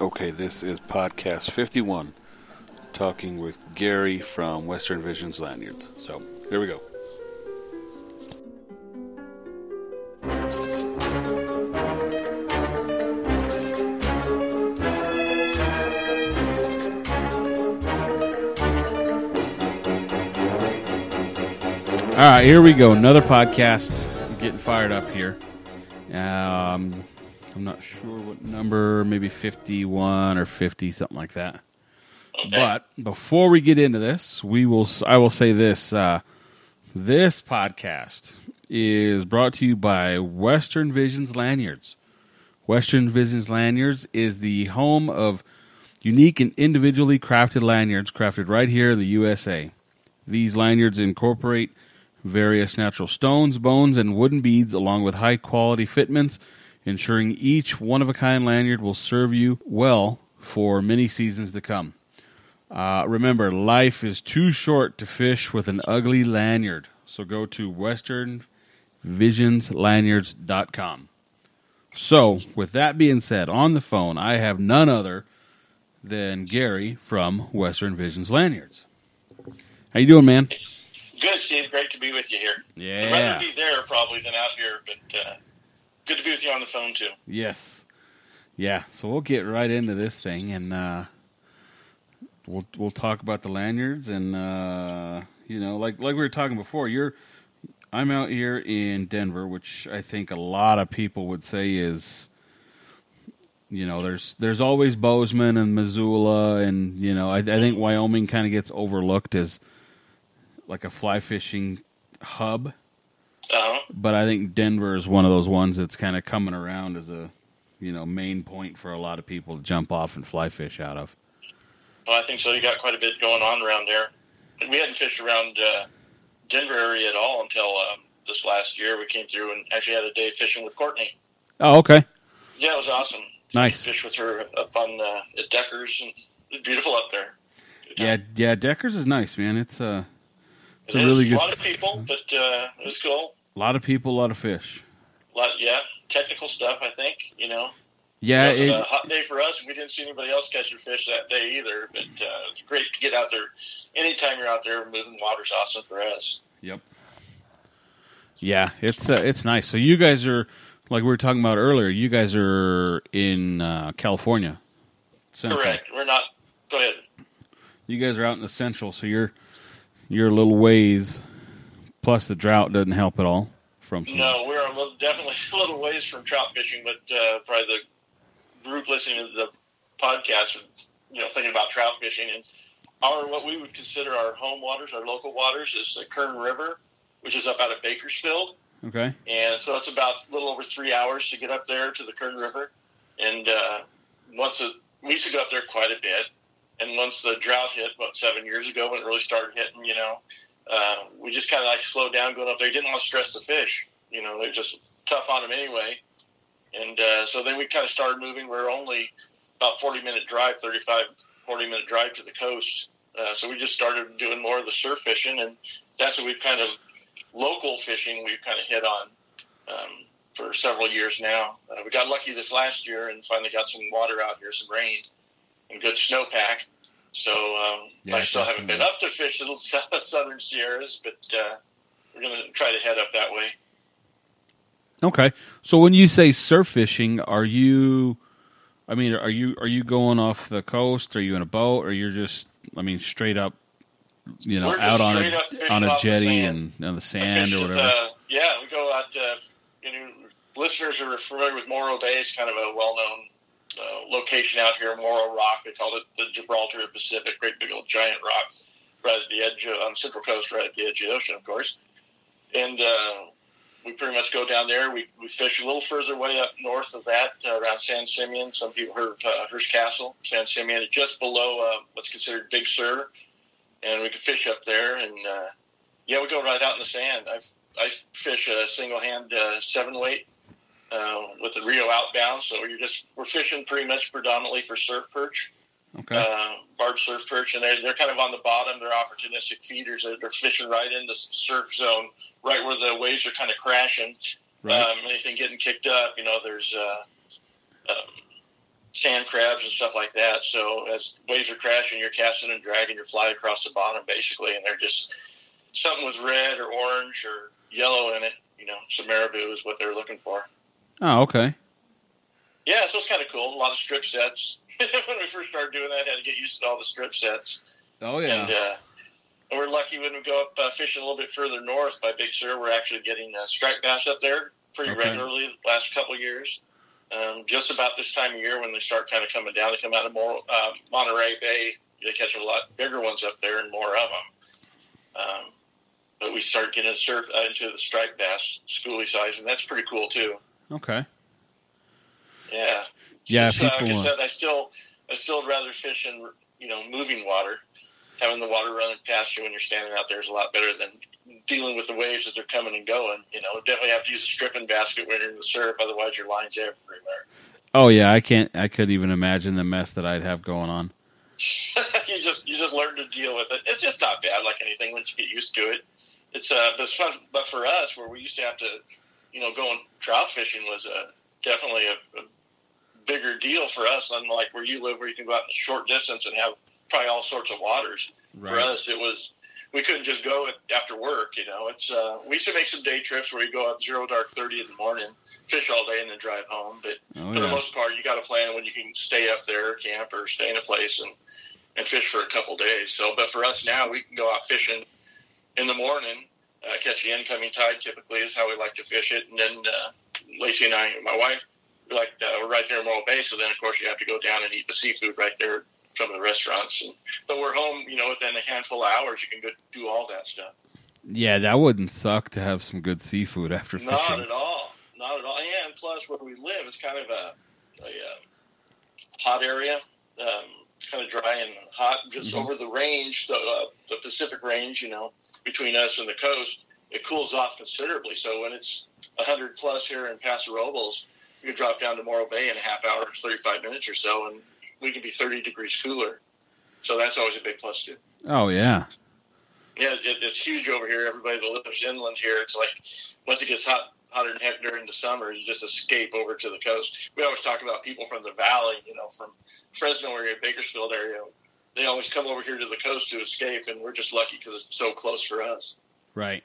Okay, this is podcast 51, talking with Gary from Western Visions Lanyards. So, here we go. All right, here we go. Another podcast. I'm getting fired up here. Um, I'm not sure what number, maybe 51 or 50, something like that. But before we get into this, we will. I will say this: uh, this podcast is brought to you by Western Visions Lanyards. Western Visions Lanyards is the home of unique and individually crafted lanyards crafted right here in the USA. These lanyards incorporate various natural stones, bones, and wooden beads, along with high quality fitments, ensuring each one of a kind lanyard will serve you well for many seasons to come. Uh, remember, life is too short to fish with an ugly lanyard. So go to westernvisionslanyards.com. So, with that being said, on the phone, I have none other than Gary from Western Visions Lanyards. How you doing, man? Good, Steve. Great to be with you here. Yeah. I'd rather be there probably than out here, but uh, good to be with you on the phone too. Yes. Yeah. So we'll get right into this thing, and uh, we'll we'll talk about the lanyards, and uh, you know, like like we were talking before, you're I'm out here in Denver, which I think a lot of people would say is. You know, there's there's always Bozeman and Missoula, and you know, I, I think Wyoming kind of gets overlooked as like a fly fishing hub Uh, but I think Denver is one of those ones that's kind of coming around as a you know main point for a lot of people to jump off and fly fish out of. well, I think so. You got quite a bit going on around there. We hadn't fished around uh, Denver area at all until um, this last year. We came through and actually had a day fishing with Courtney. Oh, okay, Yeah, it was awesome. nice. Fish with her up on uh, at Deckers, and it's beautiful up there. Yeah, yeah. Deckers is nice, man. It's uh, it's It a is really a lot of people, but uh, it was cool. A lot of people, a lot of fish. A lot, yeah, technical stuff. I think you know. Yeah, it wasn't it, a hot day for us. We didn't see anybody else catch their fish that day either. But uh, it's great to get out there. Anytime you're out there moving water's awesome for us. Yep. Yeah, it's uh, it's nice. So you guys are like we were talking about earlier. You guys are in uh, California. Central. Correct. We're not. Go ahead. You guys are out in the central, so you're you're a little ways. Plus, the drought doesn't help at all. From No, we're a little, definitely a little ways from trout fishing, but uh, probably the group listening to the podcast, you know, thinking about trout fishing and our what we would consider our home waters, our local waters, is the Kern River, which is up out of Bakersfield. Okay. and so it's about a little over three hours to get up there to the Kern River. And uh, once it, we used to go up there quite a bit, and once the drought hit, about seven years ago, when it really started hitting, you know, uh, we just kind of like slowed down going up there. Didn't want to stress the fish, you know, they're just tough on them anyway. And uh, so then we kind of started moving. We're only about 40 minute drive, 35, 40 minute drive to the coast. Uh, so we just started doing more of the surf fishing, and that's what we've kind of local fishing we've kind of hit on um, for several years now. Uh, we got lucky this last year and finally got some water out here, some rain, and good snowpack. So um, Yeah, I still haven't been up to fish the southern Sierras, but uh, we're going to try to head up that way. Okay. So when you say surf fishing, are you? I mean, are you are you going off the coast? Are you in a boat? Or you're just? I mean, straight up. You know, We're out on a on a jetty and on the sand or whatever. Uh, yeah, we go out. Uh, you know, listeners are familiar with Morro Bay. It's kind of a well-known uh, location out here. Morro Rock. They called it the Gibraltar Pacific. Great big old giant rock right at the edge of, on the Central Coast, right at the edge of the ocean, of course. And uh, we pretty much go down there. We, we fish a little further way up north of that, uh, around San Simeon. Some people heard uh, Hearst Castle, San Simeon, just below uh, what's considered Big Sur. And we can fish up there. And uh, yeah, we go right out in the sand. I I fish a single hand uh, seven weight uh, with the Rio outbound. So you're just we're fishing pretty much predominantly for surf perch, okay. uh, barred surf perch, and they're they're kind of on the bottom. They're opportunistic feeders. They're, they're fishing right in the surf zone, right where the waves are kind of crashing. right. Um, anything getting kicked up, you know, there's uh, um, sand crabs and stuff like that. So as waves are crashing, you're casting and dragging your fly across the bottom basically, and they're just something with red or orange or yellow in it. You know, some marabou is what they're looking for. Oh, okay. Yeah, so it's kind of cool. A lot of strip sets. when we first started doing that, I had to get used to all the strip sets. Oh yeah. And, uh, we're lucky when we go up uh, fishing a little bit further north by Big Sur, we're actually getting uh, striped bass up there pretty Okay. regularly the last couple of years. Um, just about this time of year when they start kind of coming down, they come out of more, uh, Monterey Bay. They catch a lot bigger ones up there and more of them. Um, but we start getting surf uh, into the striped bass schoolie size, and that's pretty cool too. Okay. Yeah. Yeah, people, like I uh, said, I still, I still rather fish in you know moving water. Having the water running past you when you're standing out there is a lot better than dealing with the waves as they're coming and going. You know, definitely have to use a stripping basket when you're in the surf, otherwise your line's everywhere. Oh yeah, I can't. I couldn't even imagine the mess that I'd have going on. you just you just learn to deal with it. It's just not bad like anything once you get used to it. It's uh, but it's fun. But for us, where we used to have to, you know, going trout fishing was a definitely a, a bigger deal for us. Unlike where you live, where you can go out in a short distance and have probably all sorts of waters. For us, it was we couldn't just go after work. You know, it's uh, we used to make some day trips where you go out zero dark thirty in the morning, fish all day, and then drive home. But Oh for the most part, you got to plan when you can stay up there, camp, or stay in a place and and fish for a couple days. So, but for us now, we can go out fishing in the morning, uh, catch the incoming tide. Typically, is how we like to fish it, and then uh, Lacey and I, my wife, we like uh, we're right there in Morro Bay. So then, of course, you have to go down and eat the seafood right there at some of the restaurants. And, but we're home, you know, within a handful of hours. You can go do all that stuff. Yeah, that wouldn't suck to have some good seafood after Not fishing. at all. Not at all. And plus, where we live is kind of a, a, uh hot area, um, kind of dry and hot. Just Mhm. over the range, the, uh, the Pacific Range, you know, between us and the coast, it cools off considerably. So when it's 100 plus here in Paso Robles, you can drop down to Morro Bay in a half hour, 35 minutes or so, and we can be 30 degrees cooler. So that's always a big plus too. Oh yeah. Yeah, it, it's huge over here. Everybody that lives inland here, it's like once it gets hot, hotter than heck during the summer, you just escape over to the coast. We always talk about people from the valley, you know, from Fresno area, Bakersfield area. They always come over here to the coast to escape, and we're just lucky because it's so close for us. Right.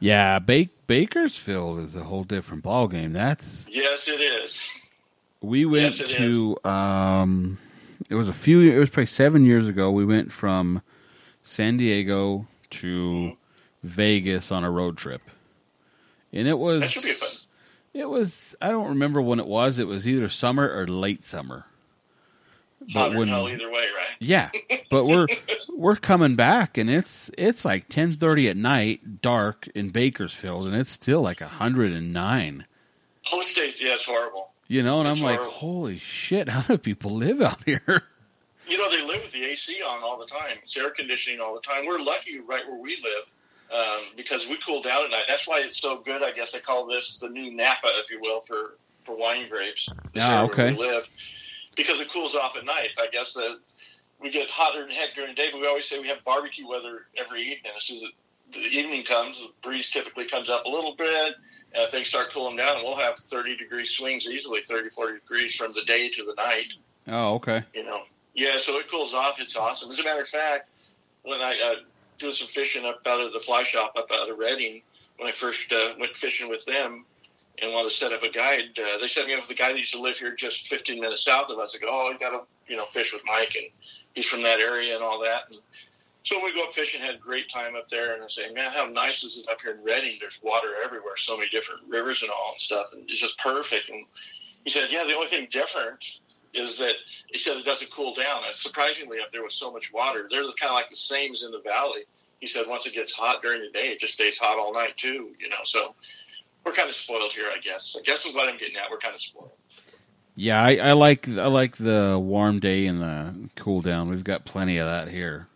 Yeah, ba- Bakersfield is a whole different ball game. That's Yes, it is. we went Yes, to um it was a few it was probably 7 years ago. We went from San Diego to Vegas on a road trip. And it was That should be fun. It was I don't remember when it was. It was either summer or late summer. Hot or hell either way, right? Yeah, but we're we're coming back, and it's it's like ten thirty at night, dark in Bakersfield, and it's still like hundred and nine. Whole states, yeah, it's horrible. You know, and It's I'm like, holy shit! How do people live out here? You know, they live with the AC on all the time. It's air conditioning all the time. We're lucky right where we live um, because we cool down at night. That's why it's so good. I guess I call this the new Napa, if you will, for for wine grapes. Ah, where okay. We live because it cools off at night. I guess that we get hotter than heck during the day, but we always say we have barbecue weather every evening. As soon as the evening comes, the breeze typically comes up a little bit, and things start cooling down, and we'll have 30 degree swings easily, 30, 40 degrees from the day to the night Oh, okay. you know. Yeah, so it cools off. It's awesome. As a matter of fact, when I uh, doing some fishing up out of the fly shop up out of Redding, when I first uh, went fishing with them and wanted to set up a guide, uh, they set me up with a guy that used to live here just 15 minutes south of us. I go, oh, you got to you know fish with Mike, and he's from that area and all that. And so we go up fishing, had a great time up there, and I say, man, how nice is it up here in Redding? There's water everywhere, so many different rivers and all and stuff, and it's just perfect. And he said, yeah, the only thing different is that he said it doesn't cool down. And surprisingly, up there with so much water, they're kind of like the same as in the valley. He said once it gets hot during the day, it just stays hot all night too. You know, so we're kind of spoiled here, I guess. I guess is what I'm getting at. We're kind of spoiled. Yeah, I, I like I like the warm day and the cool down. We've got plenty of that here.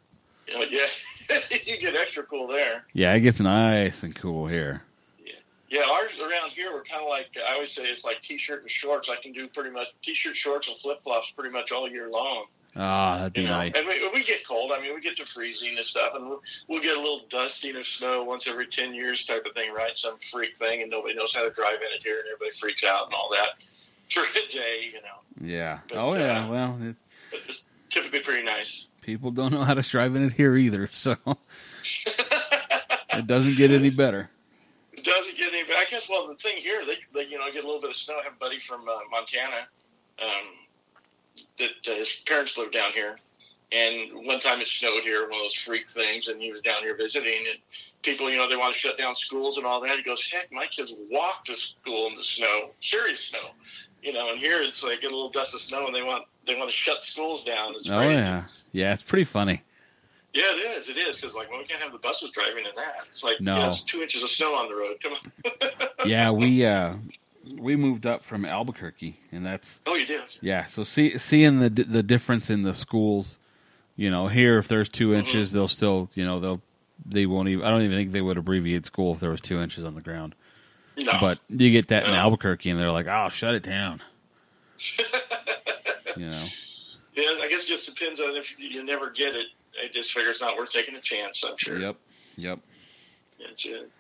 You yeah, you get extra cool there. Yeah, it gets nice and cool here. Yeah, Yeah, ours around here, we're kind of like I always say, it's like t-shirt and shorts. I can do pretty much t-shirt, shorts, and flip flops pretty much all year long. Ah, that'd be You know, nice. and we, we get cold. I mean, we get to freezing and stuff, and we'll, we'll get a little dusting of snow once every ten years, type of thing, right? Some freak thing, and nobody knows how to drive in it here, and everybody freaks out and all that. for a day, you know. Yeah. But, oh yeah. uh, Well, it, But it's typically pretty nice. people don't know how to drive in it here either, so it doesn't get any better. It doesn't get any. I guess. Well, the thing here, they, they you know get a little bit of snow. I have a buddy from uh, Montana um, that uh, his parents live down here, and one time it snowed here, one of those freak things, and he was down here visiting, and people, you know, they want to shut down schools and all that. He goes, "Heck, my kids walk to school in the snow, serious snow." You know, and here it's like a little dust of snow, and they want they want to shut schools down. It's Oh crazy. yeah. Yeah, it's pretty funny. Yeah, it is. It is because like, well, we can't have the buses driving in that. It's like, No. yeah, it's two inches of snow on the road. Come on. Yeah, we uh we moved up from Albuquerque and that's oh, you did. Yeah, so see, seeing the the difference in the schools, you know, here if there's 2 Mhm. inches, they'll still, you know, they'll they won't even. I don't even think they would abbreviate school if there was two inches on the ground. No, But you get that in Albuquerque, and they're like, "Oh, shut it down," you know. yeah, I guess it just depends on if you, you never get it. I just figure it's not worth taking a chance. I'm sure. Yep, yep. That's it.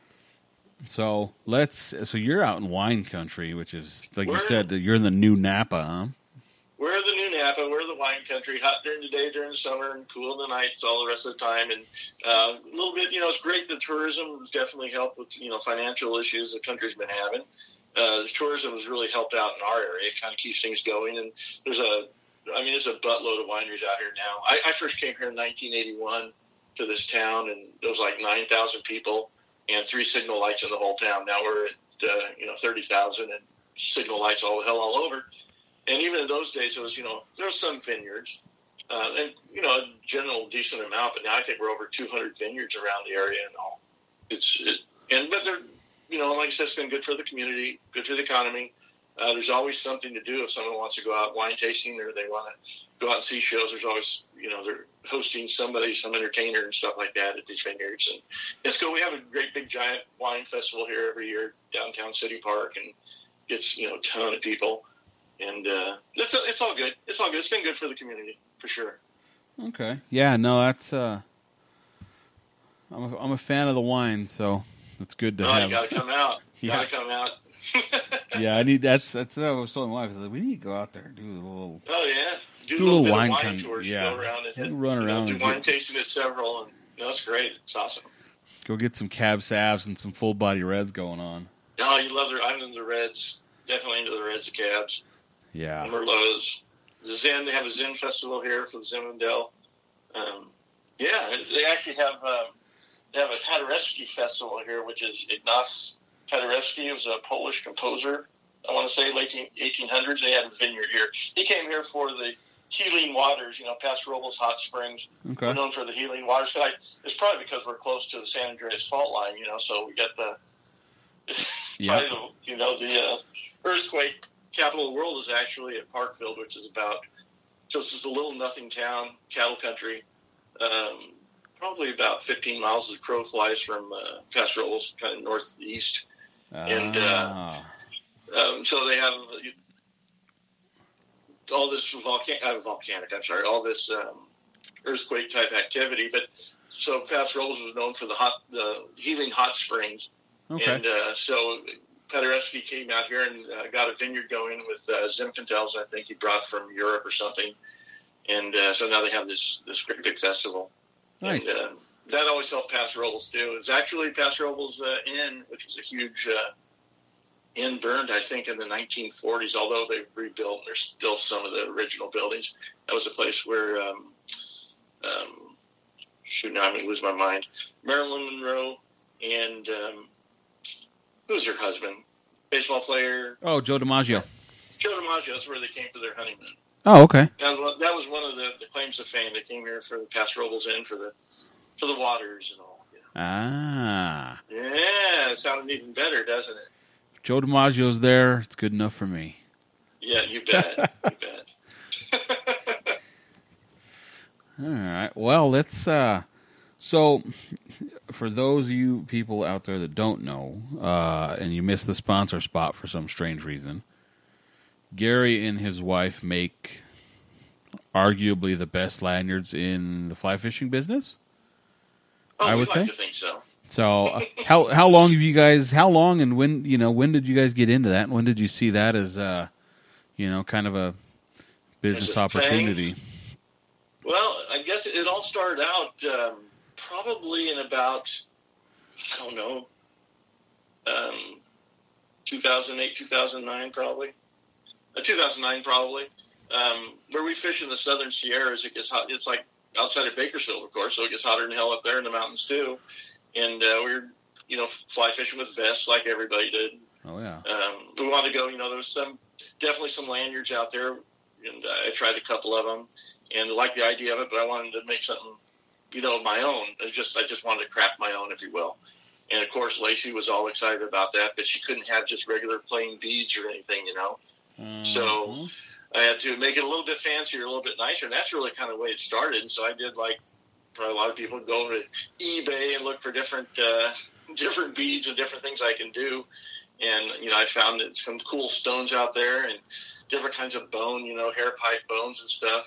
So let's. So you're out in wine country, which is like you We're- said, you're in the new Napa, huh? We're the new Napa. We're the wine country. Hot during the day, during the summer, and cool in the nights all the rest of the time. And uh, a little bit, you know, it's great. The tourism has definitely helped with you know financial issues the country's been having. Uh, the tourism has really helped out in our area. It kind of keeps things going. And there's a, I mean, there's a buttload of wineries out here now. I, I first came here in 1981 to this town, and there was like 9,000 people and three signal lights in the whole town. Now we're at uh, you know 30,000 and signal lights all the hell all over. And even in those days, it was, you know, there were some vineyards, uh, and, you know, a general decent amount, but now I think we're over 200 vineyards around the area and all. It's, it, and, but they're, you know, like I said, it's been good for the community, good for the economy. Uh, there's always something to do if someone wants to go out wine tasting or they want to go out and see shows. There's always, you know, they're hosting somebody, some entertainer and stuff like that at these vineyards. And it's cool. We have a great big giant wine festival here every year, downtown City Park, and gets, you know, a ton of people and uh, it's it's all good. It's all good. It's been good for the community for sure. Okay. Yeah. No, that's. uh I'm a, I'm a fan of the wine, so it's good to oh, have. you got to come out. Yeah. Got to come out. yeah, I need. That's that's what I was telling my wife. I was like, we need to go out there and do a little. oh yeah. Do, Do a little, bit wine wine tours. yeah. Go around and We'll run you know, around do and wine get- tasting at several, and you know, it's great. It's awesome. Go get some cab salves and some full body reds going on. Oh, you love the. I'm into the Reds. Definitely into the Reds, the Cabs, Yeah. Merlots. The Zin. They have a Zin festival here for the Zinfandel. Um, yeah, they actually have. Um, they have a Paderewski festival here, which is Ignace Paderewski. He was a Polish composer. I want to say late 1800s. They had a vineyard here. He came here for the healing waters. You know, Paso Robles Hot Springs. We're known for the healing waters. I, it's probably because we're close to the San Andreas fault line. You know, so we get the. Yeah. the, you know the uh, earthquake capital of the world is actually at Parkfield, which is about just it's a little nothing town, cattle country. Um, probably about 15 miles as the crow flies from uh, Paso Robles, kind of northeast. And, uh, Ah. Um, so they have all this volcanic, uh, volcanic, I'm sorry, all this um, earthquake type activity. But so Paso Robles was known for the hot, the healing hot springs. okay. And uh, so Paderewski came out here and uh, got a vineyard going with uh, Zinfandels, I think he brought from Europe or something. And uh, so now they have this this great big festival. nice. And, uh, that always helped Paso Robles too. It's actually Paso Robles uh, Inn, which was a huge inn burned, I think, in the 1940s. Although they've rebuilt, there's still some of the original buildings. That was a place where, um, um, shoot, now I'm going to lose my mind. Marilyn Monroe and um, who's her husband? Baseball player oh, Joe DiMaggio. Joe DiMaggio. That's where they came for their honeymoon. Oh, okay. That was, that was one of the, the claims to fame. They came here for the Paso Robles Inn for the for the waters and all. you know. Ah, Yeah, it sounded even better, doesn't it? Joe DiMaggio's there. It's good enough for me. Yeah, you bet. you bet. All right. Well, let's. Uh, so, for those of you people out there that don't know, uh, and you missed the sponsor spot for some strange reason, Gary and his wife make arguably the best lanyards in the fly fishing business. Oh, I would like say. to think so. So, uh, how how long have you guys? How long and when? You know, when did you guys get into that? And when did you see that as uh, you know, kind of a business a thing. opportunity. Well, I guess it all started out um, probably in about I don't know, um, 2008, 2009, probably. Uh, 2009, probably. Um, where we fish in the southern Sierras, it gets hot. It's like outside of Bakersfield, of course, so it gets hotter than hell up there in the mountains too. And uh, we were, you know, fly fishing with vests like everybody did. Oh yeah. Um, we wanted to go. You know, there was some definitely some lanyards out there, and I tried a couple of them, and liked the idea of it. But I wanted to make something, you know, my own. I just I just wanted to craft my own, if you will. And of course, Lacey was all excited about that, but she couldn't have just regular plain beads or anything, you know. So Mhm. I had to make it a little bit fancier, a little bit nicer, and that's really kind of the way it started. And so I did like probably a lot of people go to eBay and look for different uh, different beads and different things I can do. And you know, I found that some cool stones out there and different kinds of bone, you know, hair pipe bones and stuff.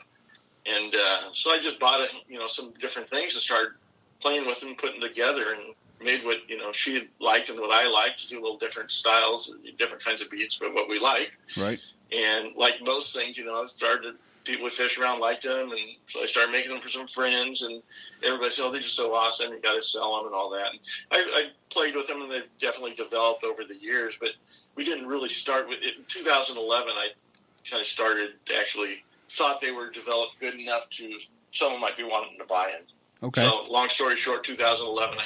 And uh, so I just bought a, you know some different things and started playing with them, putting together, and made what you know she liked and what I liked to do little different styles, different kinds of beads, but what we like. right. And like most things, you know, I started people would fish around liked them, and so I started making them for some friends, and everybody said, "Oh, these are so awesome! You got to sell them and all that." And I, I played with them, and they've definitely developed over the years. But we didn't really start with it. In 2011, I kind of started to actually thought they were developed good enough to someone might be wanting to buy them. Okay. So, long story short, 2011, I,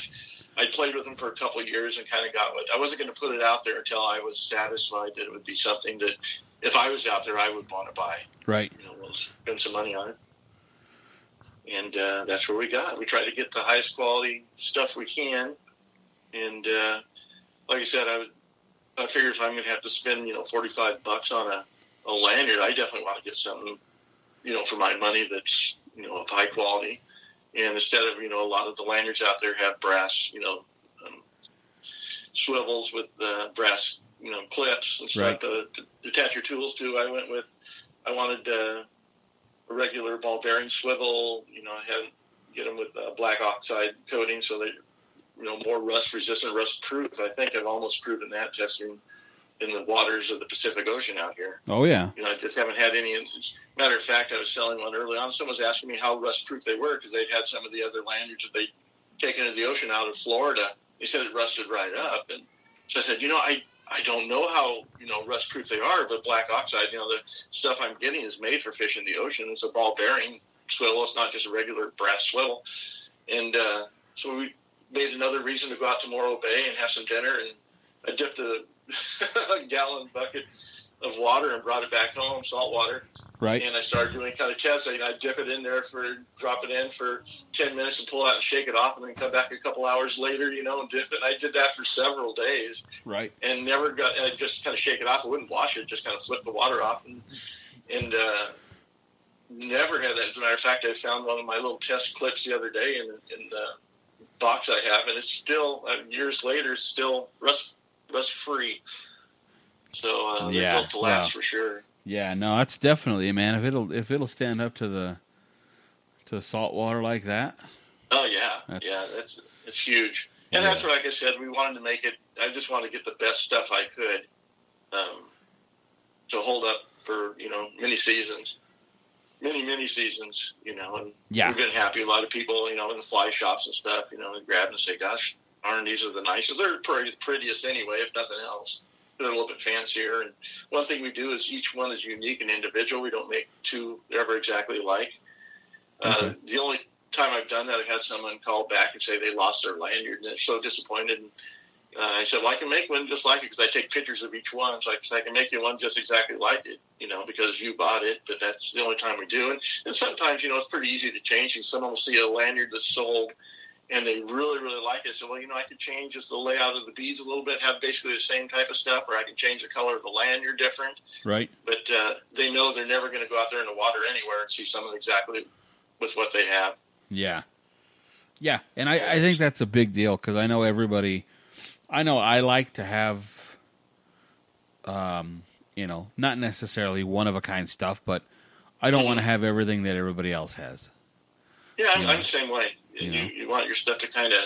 I played with them for a couple of years and kind of got what I wasn't going to put it out there until I was satisfied that it would be something that if I was out there, I would want to buy. right. You know, we'll spend some money on it. And uh, that's where we got. We try to get the highest quality stuff we can. And uh, like I said, I was I figured if I'm going to have to spend you know 45 bucks on a, a lanyard, I definitely want to get something you know for my money that's you know of high quality. And instead of you know a lot of the lanyards out there have brass you know um, swivels with uh, brass you know clips and stuff Right. to, to attach your tools to, I went with I wanted uh, a regular ball bearing swivel. You know, I had get them with uh, black oxide coating so they you know more rust resistant, rust proof. I think I've almost proven that testing in the waters of the Pacific Ocean out here. Oh yeah. You know, I just haven't had any. Matter of fact, I was selling one early on. Someone was asking me how rust proof they were because they'd had some of the other lanyards that they'd taken into the ocean out of Florida. They said it rusted right up, and so I said, you know, I I don't know how you know rust proof they are, but black oxide, you know, the stuff I'm getting is made for fish in the ocean. It's a ball bearing swivel. It's not just a regular brass swivel, and uh, so we made another reason to go out to Morro Bay and have some dinner. And I dipped a, a gallon bucket of water and brought it back home, salt water, Right. and I started doing kind of testing. I dip it in there for, drop it in for 10 minutes and pull it out and shake it off and then come back a couple hours later, you know, and dip it. And I did that for several days Right. and never got, and I just kind of shake it off. I wouldn't wash it, just kind of flip the water off and, and, uh, never had that. As a matter of fact, I found one of my little test clips the other day in, in the box I have, and it's still, uh, years later, still rust, rust free. So, uh, they're Yeah, built to last wow. for sure. Yeah. No, that's definitely man. If it'll if it'll stand up to the to salt water like that. Oh yeah, That's- yeah, that's it's huge, and Yeah. that's what like I said. We wanted to make it. I just wanted to get the best stuff I could um, to hold up for you know many seasons, many many seasons. You know, and Yeah. we've been happy. A lot of people, you know, in the fly shops and stuff, you know, they grab and say, "Gosh, aren't these are the nicest? They're pretty prettiest anyway, if nothing else." They're a little bit fancier, and one thing we do is each one is unique and individual. We don't make two ever exactly alike. Uh, the only time I've done that, I've had someone call back and say they lost their lanyard, and they're so disappointed. And uh, I said, "Well, I can make one just like it because I take pictures of each one, so I, so I can make you one just exactly like it, you know, because you bought it. But that's the only time we do. And, and sometimes, you know, it's pretty easy to change. And someone will see a lanyard that's sold, and they really, really like it. So, well, you know, I could change just the layout of the beads a little bit, have basically the same type of stuff, or I can change the color of the lanyard different Right. but uh, they know they're never going to go out there in the water anywhere and see something exactly with what they have. Yeah. Yeah, and I, I think that's a big deal because I know everybody. I know I like to have, um, you know, not necessarily one of a kind stuff, but I don't want to have everything that everybody else has. Yeah, I'm, Yeah. I'm the same way. You You, know? you want your stuff to kind of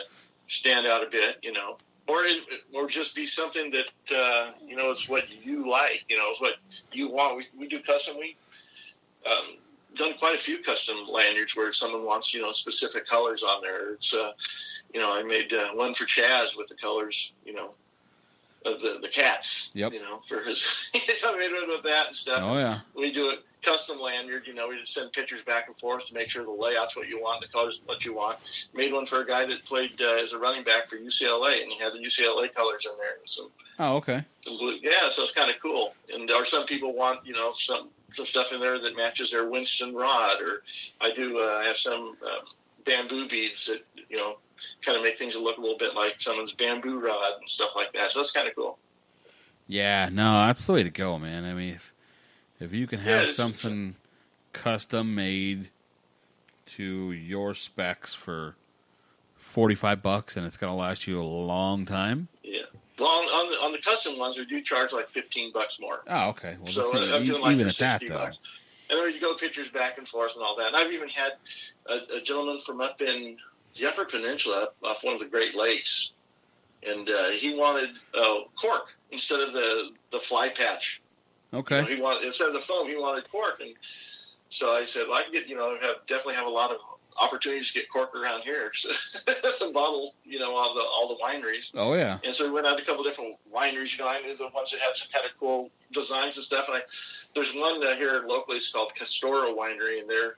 stand out a bit, you know. or it, or just be something that uh, you know it's what you like. You know, it's what you want. We we do custom. We um, done quite a few custom lanyards where someone wants you know specific colors on there. It's uh, you know I made uh, one for Chaz with the colors you know of the the cats. Yep. You know for his I made one with that and stuff. Oh yeah. We do it custom lanyard. You know we just send pictures back and forth to make sure the layout's what you want, the colors what you want. Made one for a guy that played uh, as a running back for UCLA and he had the UCLA colors in there. So Oh okay. blue. Yeah, so it's kind of cool. And or some people want, you know, some some stuff in there that matches their Winston rod, or I do uh, have some um, bamboo beads that you know kind of make things look a little bit like someone's bamboo rod and stuff like that. So that's kind of cool. Yeah, no, that's the way to go, man. I mean, if if you can have it's- something custom made to your specs for forty five bucks and it's gonna last you a long time. Yeah. Well, on, on the on the custom ones, we do charge like fifteen bucks more. Oh, okay. Well, so uh, I'm e- doing like even at that though. bucks. And then you go pictures back and forth and all that. And I've even had a, a gentleman from up in the Upper Peninsula, off one of the Great Lakes, and uh, he wanted uh, cork instead of the the fly patch. You know, Okay. he wanted instead of the foam, he wanted cork, and so I said, well, I can get you know have definitely have a lot of opportunities to get cork around here. Some bottles, you know, all the all the wineries. Oh yeah. And so we went out to a couple different wineries. You know, I knew the ones that had some kind of cool designs and stuff. And I, there's one uh, here locally. It's called Castoro Winery, and their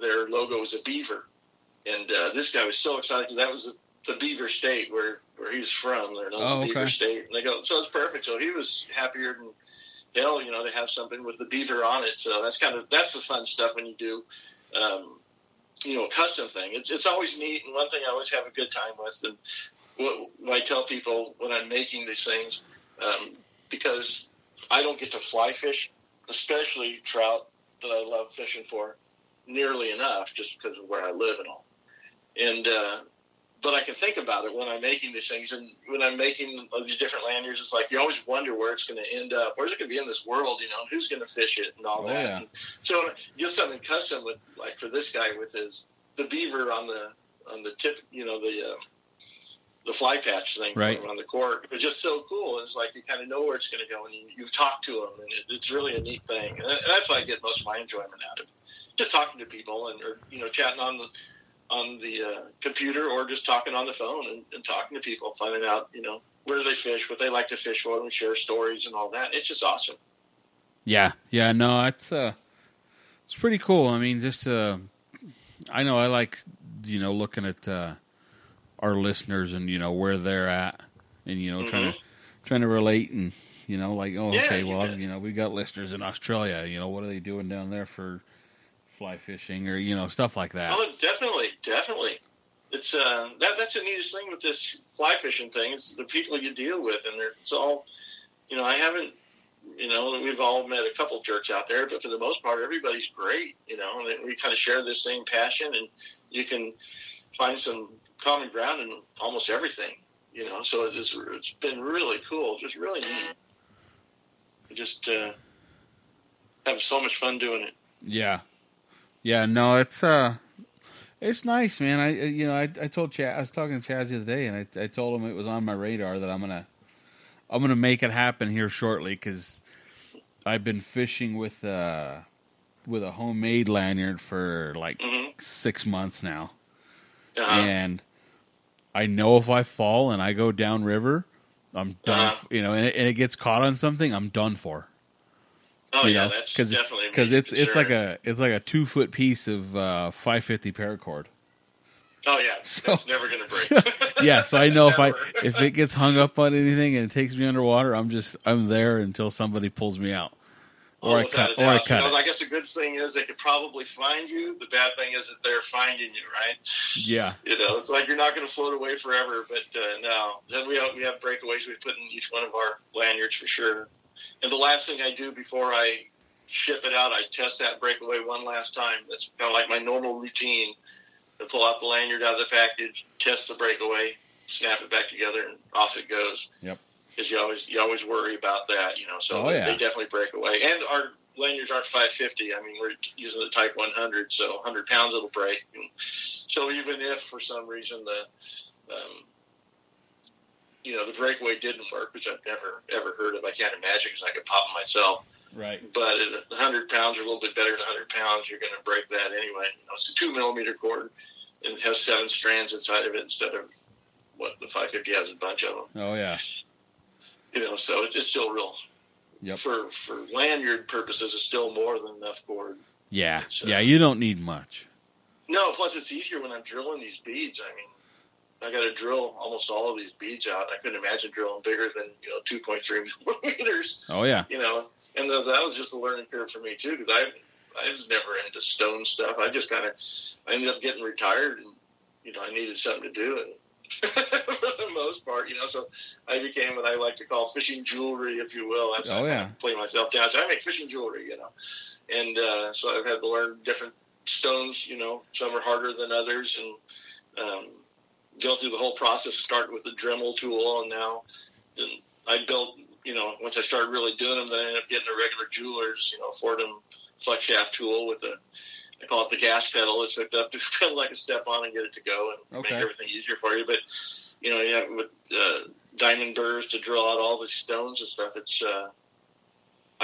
their logo is a beaver. And uh, this guy was so excited because that was the, the Beaver State where where he's from. They're known Oh, the Beaver. State, and they go, so it's perfect. So he was happier than hell, you know, to have something with the beaver on it. So that's kind of that's the fun stuff when you do. Um, you know, a custom thing. It's it's always neat, and one thing I always have a good time with, and what, what I tell people when I'm making these things, um, because I don't get to fly fish, especially trout that I love fishing for, nearly enough, just because of where I live and all. And uh, but I can think about it when I'm making these things, and when I'm making these different lanyards, it's like you always wonder where it's going to end up. Where's it going to be in this world? You know, and who's going to fish it and all Oh, that. yeah. And so you get something custom with, like for this guy with his the beaver on the on the tip, you know, the uh, the fly patch thing Right. on the cork. It's just so cool. It's like you kind of know where it's going to go, and you, you've talked to them, and it, it's really a neat thing. And that's why I get most of my enjoyment out of just talking to people and or you know chatting on the on the uh, computer or just talking on the phone and, and talking to people, finding out you know where they fish, what they like to fish for, and share stories and all that. It's just awesome. Yeah, yeah, no, it's uh, it's pretty cool. I mean, just uh, I know I like you know looking at uh, our listeners and you know where they're at, and you know trying to trying to relate and you know like oh Mm-hmm. Yeah, okay, you well bet. you know we got listeners in Australia, you know what are they doing down there for fly fishing or you know stuff like that. Oh, definitely, definitely. It's uh, that that's the neatest thing with this fly fishing thing. Is the people you deal with, and it's all, you know. I haven't, you know, we've all met a couple jerks out there, but for the most part, everybody's great, you know. And we kind of share the same passion, and you can find some common ground in almost everything, you know. So it's it's been really cool, just really neat. Just uh, have so much fun doing it. Yeah, yeah, no, it's uh, it's nice, man. I you know I I told Chad I was talking to Chaz the other day, and I I told him it was on my radar that I'm gonna I'm gonna make it happen here shortly because I've been fishing with uh with a homemade lanyard for like hmm six months now, Uh-huh. and I know if I fall and I go downriver, I'm done. Uh-huh. f- You know, and it, and it gets caught on something, I'm done for. Oh yeah, know, that's 'cause- definitely because it's it's like a it's like a two foot piece of uh, 550 paracord. oh yeah, so- that's never gonna break. yeah, so I know if I if it gets hung up on anything and it takes me underwater, I'm just I'm there until somebody pulls me out, or Oh, I cut or I cut You know. I guess the good thing is they could probably find you. The bad thing is that they're finding you, right? Yeah, You know, it's like you're not going to float away forever. But uh, no, then we have, we have breakaways we put in each one of our lanyards for sure. And the last thing I do before I ship it out, I test that breakaway one last time. That's kind of like my normal routine. To pull out the lanyard out of the package, test the breakaway, snap it back together, and off it goes. Yep. Because you always you always worry about that, you know. So Oh, they, yeah. they definitely break away. And our lanyards aren't 550. I mean, we're using the Type 100, so 100 pounds it'll break. And so even if for some reason the um, you know, the breakaway didn't work, which I've never ever heard of. I can't imagine because I could pop them myself. Right. But at 100 pounds or a little bit better than 100 pounds, you're going to break that anyway. You know, it's a two millimeter cord and it has seven strands inside of it instead of what the 550 has a bunch of them. Oh yeah. You know, so it's still real. Yep. For for lanyard purposes, it's still more than enough cord. Yeah. It's, uh, Yeah. You don't need much. No, plus it's easier when I'm drilling these beads. I mean, I got to drill almost all of these beads out. I couldn't imagine drilling bigger than you know 2.3 millimeters. Oh yeah. You know, and th- that was just a learning curve for me too because I I was never into stone stuff. I just kind of I ended up getting retired and you know I needed something to do and. for the most part, you know, so I became what I like to call fishing jewelry, if you will. That's Oh, how I yeah. play myself down. So I make fishing jewelry, you know, and uh, so I've had to learn different stones. You know, some are harder than others, and um, go through the whole process. Start with the Dremel tool, and now then I built. You know, once I started really doing them, then I ended up getting a regular jeweler's, you know, Foredom flex shaft tool with the I call it the gas pedal. It's hooked up to pedal like a step on and get it to go and Okay. make everything easier for you. But you know, you have with uh, diamond burrs to drill out all the stones and stuff. It's uh,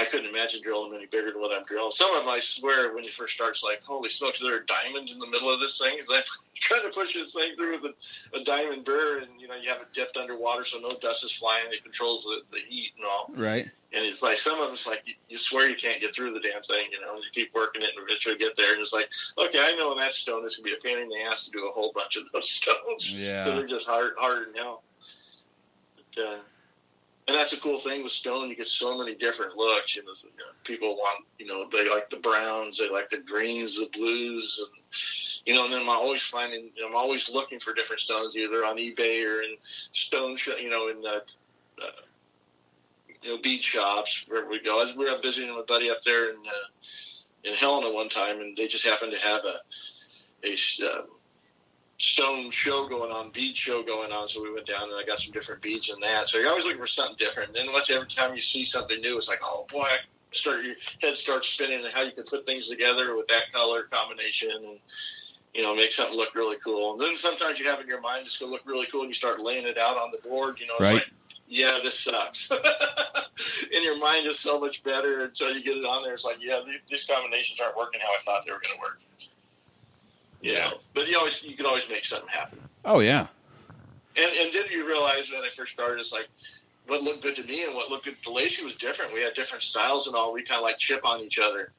I couldn't imagine drilling them any bigger than what I'm drilling. Some of them, I swear, when you first start, it's like, holy smokes, there are diamonds in the middle of this thing. Is that trying to push this thing through with a, a diamond burr, and you know, you have it dipped underwater so no dust is flying. It controls the, the heat and all. Right. And it's like some of them, it's like you, you swear you can't get through the damn thing, you know. And you keep working it, and eventually get there. And it's like, okay, I know that stone this can be a pain in the ass to do a whole bunch of those stones. Yeah. They're just hard, harder than hell. But, uh, and that's a cool thing with stone. You get so many different looks. You know, people want, you know, they like the browns, they like the greens, the blues, and you know. And then I'm always finding, I'm always looking for different stones, either on eBay or in stone, you know, in uh, uh, you know bead shops wherever we go. I was, we were visiting a buddy up there in uh, in Helena one time, and they just happened to have a a uh, stone show going on, bead show going on. So we went down and I got some different beads in that. So you're always looking for something different. And then once every time you see something new, it's like, oh boy, I start your head starts spinning and how you can put things together with that color combination and you know make something look really cool. And then sometimes you have in your mind it's gonna look really cool and you start laying it out on the board. You know, it's Right. like, yeah, this sucks. in your mind is so much better until you get it on there. It's like, yeah, these, these combinations aren't working how I thought they were going to work. You Yeah. know, but you always you can always make something happen. Oh yeah. And and then you realize when I first started, it's like what looked good to me and what looked good to Lacey was different. We had different styles and all. We kind of like chip on each other,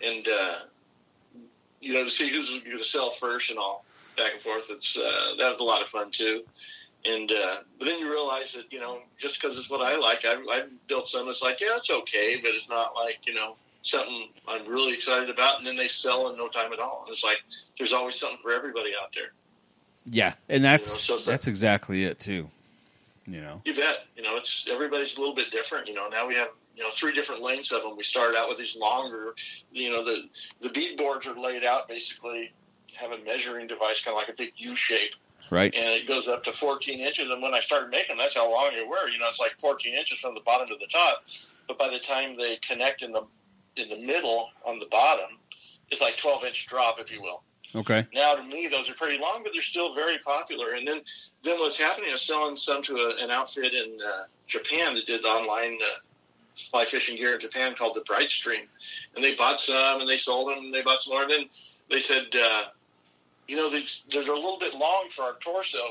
and uh, you know to see who's going to sell first and all back and forth. It's uh, that was a lot of fun too. And uh, but then you realize that you know just because it's what I like, I I built some that's like yeah it's okay, but it's not like you know something I'm really excited about. And then they sell in no time at all. And it's like there's always something for everybody out there. Yeah. And that's You know, so- that's exactly it too. You know. You bet. You know, it's everybody's a little bit different. You know, now we have you know three different lengths of them. We started out with these longer. You know, the the bead boards are laid out basically have a measuring device, kind of like a big U shape, Right. and it goes up to 14 inches. And when I started making, them, that's how long they were. You know, it's like 14 inches from the bottom to the top. But by the time they connect in the in the middle on the bottom, is like 12 inch drop, if you will. Okay. Now, to me, those are pretty long, but they're still very popular. And then, then what's happening is selling some to a, an outfit in uh, Japan that did online uh, fly fishing gear in Japan called the Bright Stream, and they bought some and they sold them and they bought some more. And then they said, uh, you know, these, they're a little bit long for our torso.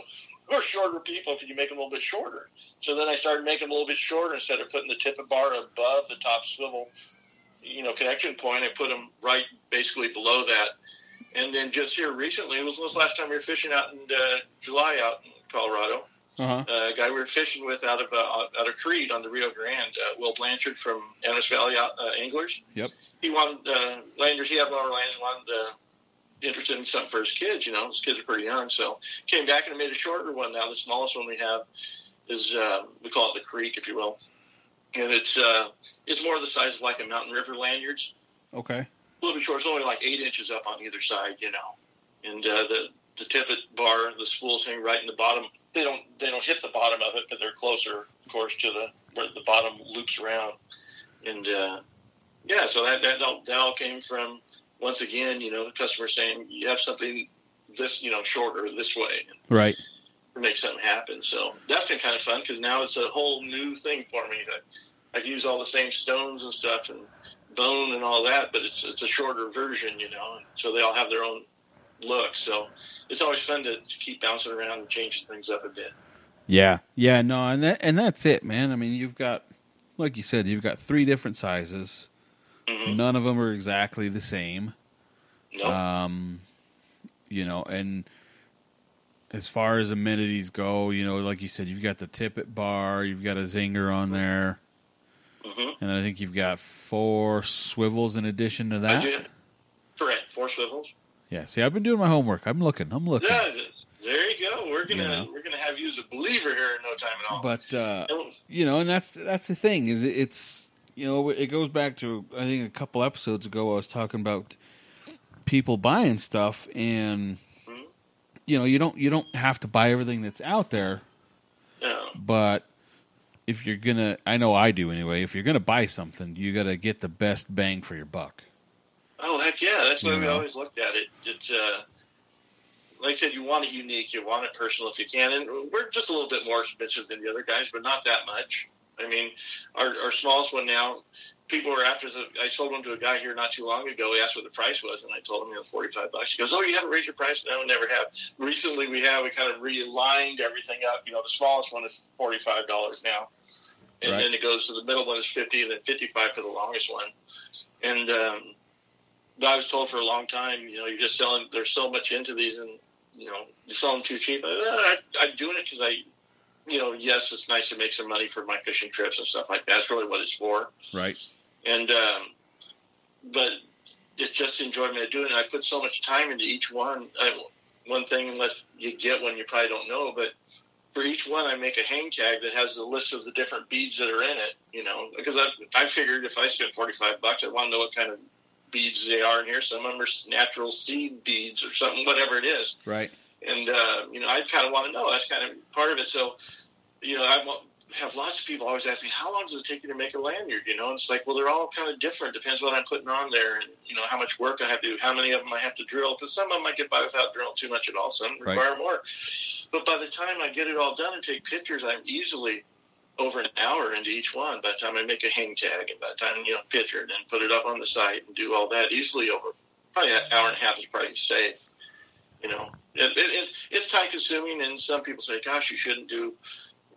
We're shorter people. Can you make them a little bit shorter? So then I started making them a little bit shorter instead of putting the tip of bar above the top swivel, you know, connection point. I put them right basically below that. And then just here recently, it was this last time we were fishing out in uh, July out in Colorado. Uh huh. Uh, a guy we were fishing with out of uh, out of Creede on the Rio Grande, uh, Will Blanchard from Annis Valley uh, Anglers. Yep. He wanted uh, landers. He had more landers. Wanted uh, interested in something for his kids. You know, his kids are pretty young, so came back and made a shorter one. Now the smallest one we have is uh, we call it the Creek, if you will, and it's uh, it's more the size of like a mountain river lanyards Okay. a little bit short. It's only like eight inches up on either side, you know. And uh, the the tippet bar, the spools hang right in the bottom. They don't they don't hit the bottom of it, but they're closer, of course, to the where the bottom loops around. And uh, yeah, so that that all, that all came from once again, you know, the customer saying you have something this you know shorter this way. Right. to make something happen. So that's been kind of fun because now it's a whole new thing for me. I, I use all the same stones and stuff and bone and all that, but it's it's a shorter version, you know. So they all have their own look. So it's always fun to, to keep bouncing around and changing things up a bit. Yeah, yeah, no, and that and that's it, man. I mean, you've got, like you said, you've got three different sizes. Mm-hmm. None of them are exactly the same. Nope. Um, you know, and as far as amenities go, you know, like you said, you've got the tippet bar, you've got a zinger on there, hmm and I think you've got four swivels in addition to that. Correct. Four swivels. Yeah, see, I've been doing my homework. I'm looking. I'm looking. Yeah, there you go. We're gonna You know. we're gonna have you as a believer here in no time at all. But uh, you know, and that's that's the thing is it's you know it goes back to I think a couple episodes ago I was talking about people buying stuff and Mhm. you know you don't you don't have to buy everything that's out there, no. but if you're gonna I know I do anyway if you're gonna buy something you got to get the best bang for your buck. Oh heck yeah, that's why You we know. always looked at it. It's uh, like I said, you want it unique, you want it personal if you can, and we're just a little bit more expensive than the other guys, but not that much. I mean, our our smallest one now, people were after. The, I sold one to a guy here not too long ago. He asked what the price was, and I told him you know forty five bucks. He goes, "Oh, you haven't raised your price?" No, we never have. Recently, we have. We kind of realigned everything up. You know, the smallest one is forty five dollars now, and Right. then it goes to the middle one is fifty, and then fifty five for the longest one. And um, I was told for a long time, you know, you're just selling. There's so much into these, and you know, you sell them too cheap. I, I, I'm doing it because I, you know, yes, it's nice to make some money for my fishing trips and stuff like that. That's really what it's for. Right. And um, but it's just enjoyment of doing it. I put so much time into each one. I, one thing, unless you get one, you probably don't know, but for each one, I make a hang tag that has a list of the different beads that are in it. You know, because I I figured if I spent forty five bucks, I want to know what kind of beads they are in here. Some of them are natural seed beads or something, whatever it is Right. and uh, you know, I kind of want to know. That's kind of part of it. So, you know, I want, have lots of people always ask me, "How long does it take you to make a lanyard?" You know, and it's like, well, they're all kind of different. Depends what I'm putting on there, and you know, how much work I have to do, how many of them I have to drill. Because some of them I get by without drilling too much at all. Some Right. require more. But by the time I get it all done and take pictures, I'm easily over an hour into each one. By the time I make a hang tag, and by the time you know, picture it and put it up on the site and do all that, easily over probably an hour and a half is probably safe. You know, it, it, it, it's time consuming, and some people say, "Gosh, you shouldn't do,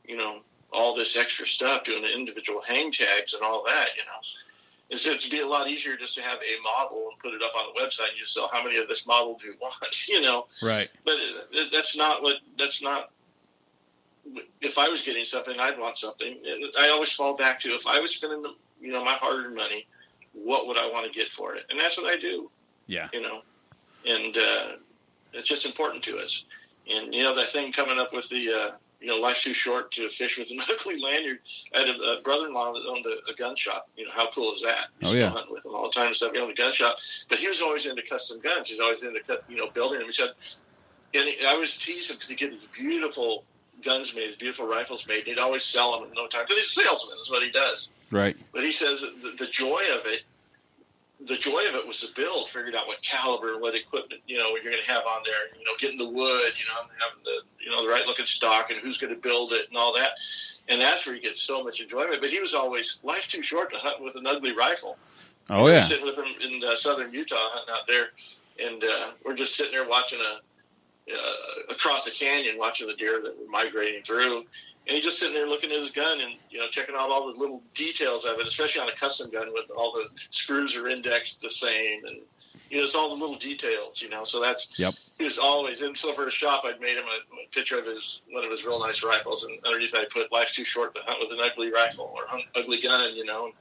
you know, all this extra stuff, doing the individual hang tags and all that." You know, it's it'd be a lot easier just to have a model and put it up on the website, and you sell how many of this model do you want? You know, Right. but that's not what that's not. If I was getting something, I'd want something. I always fall back to if I was spending the, you know my hard-earned money, what would I want to get for it? And that's what I do Yeah. you know, and uh, it's just important to us. And you know that thing coming up with the uh, you know life's too short to fish with an ugly lanyard. I had a, a brother-in-law that owned a, a gun shop. You know how cool is that? Oh, yeah. hunt with him all the time and stuff. He owned a gun shop, but he was always into custom guns. He's always into you know building them. He said, and he, I was teasing because he get these beautiful guns made, these beautiful rifles made. And he'd always sell them in no time because he's a salesman. Is what he does. Right. But he says the, the joy of it, the joy of it was the build, figuring out what caliber, what equipment, you know, you're going to have on there, you know, getting the wood, you know, having the, you know, the right looking stock and who's going to build it and all that. And that's where he gets so much enjoyment. But he was always, life's too short to hunt with an ugly rifle. Oh yeah. sitting with him in uh, southern Utah, hunting out there, and uh, we're just sitting there watching a uh, across the canyon, watching the deer that were migrating through. And he's just sitting there looking at his gun and you know checking out all the little details of it, especially on a custom gun with all the screws are indexed the same, and you know it's all the little details, you know. So that's Yep. He was always and so for his shop, I'd made him a, a picture of his one of his real nice rifles, and underneath I put "Life's too short to hunt with an ugly rifle" or "Hunt ugly gun," you know.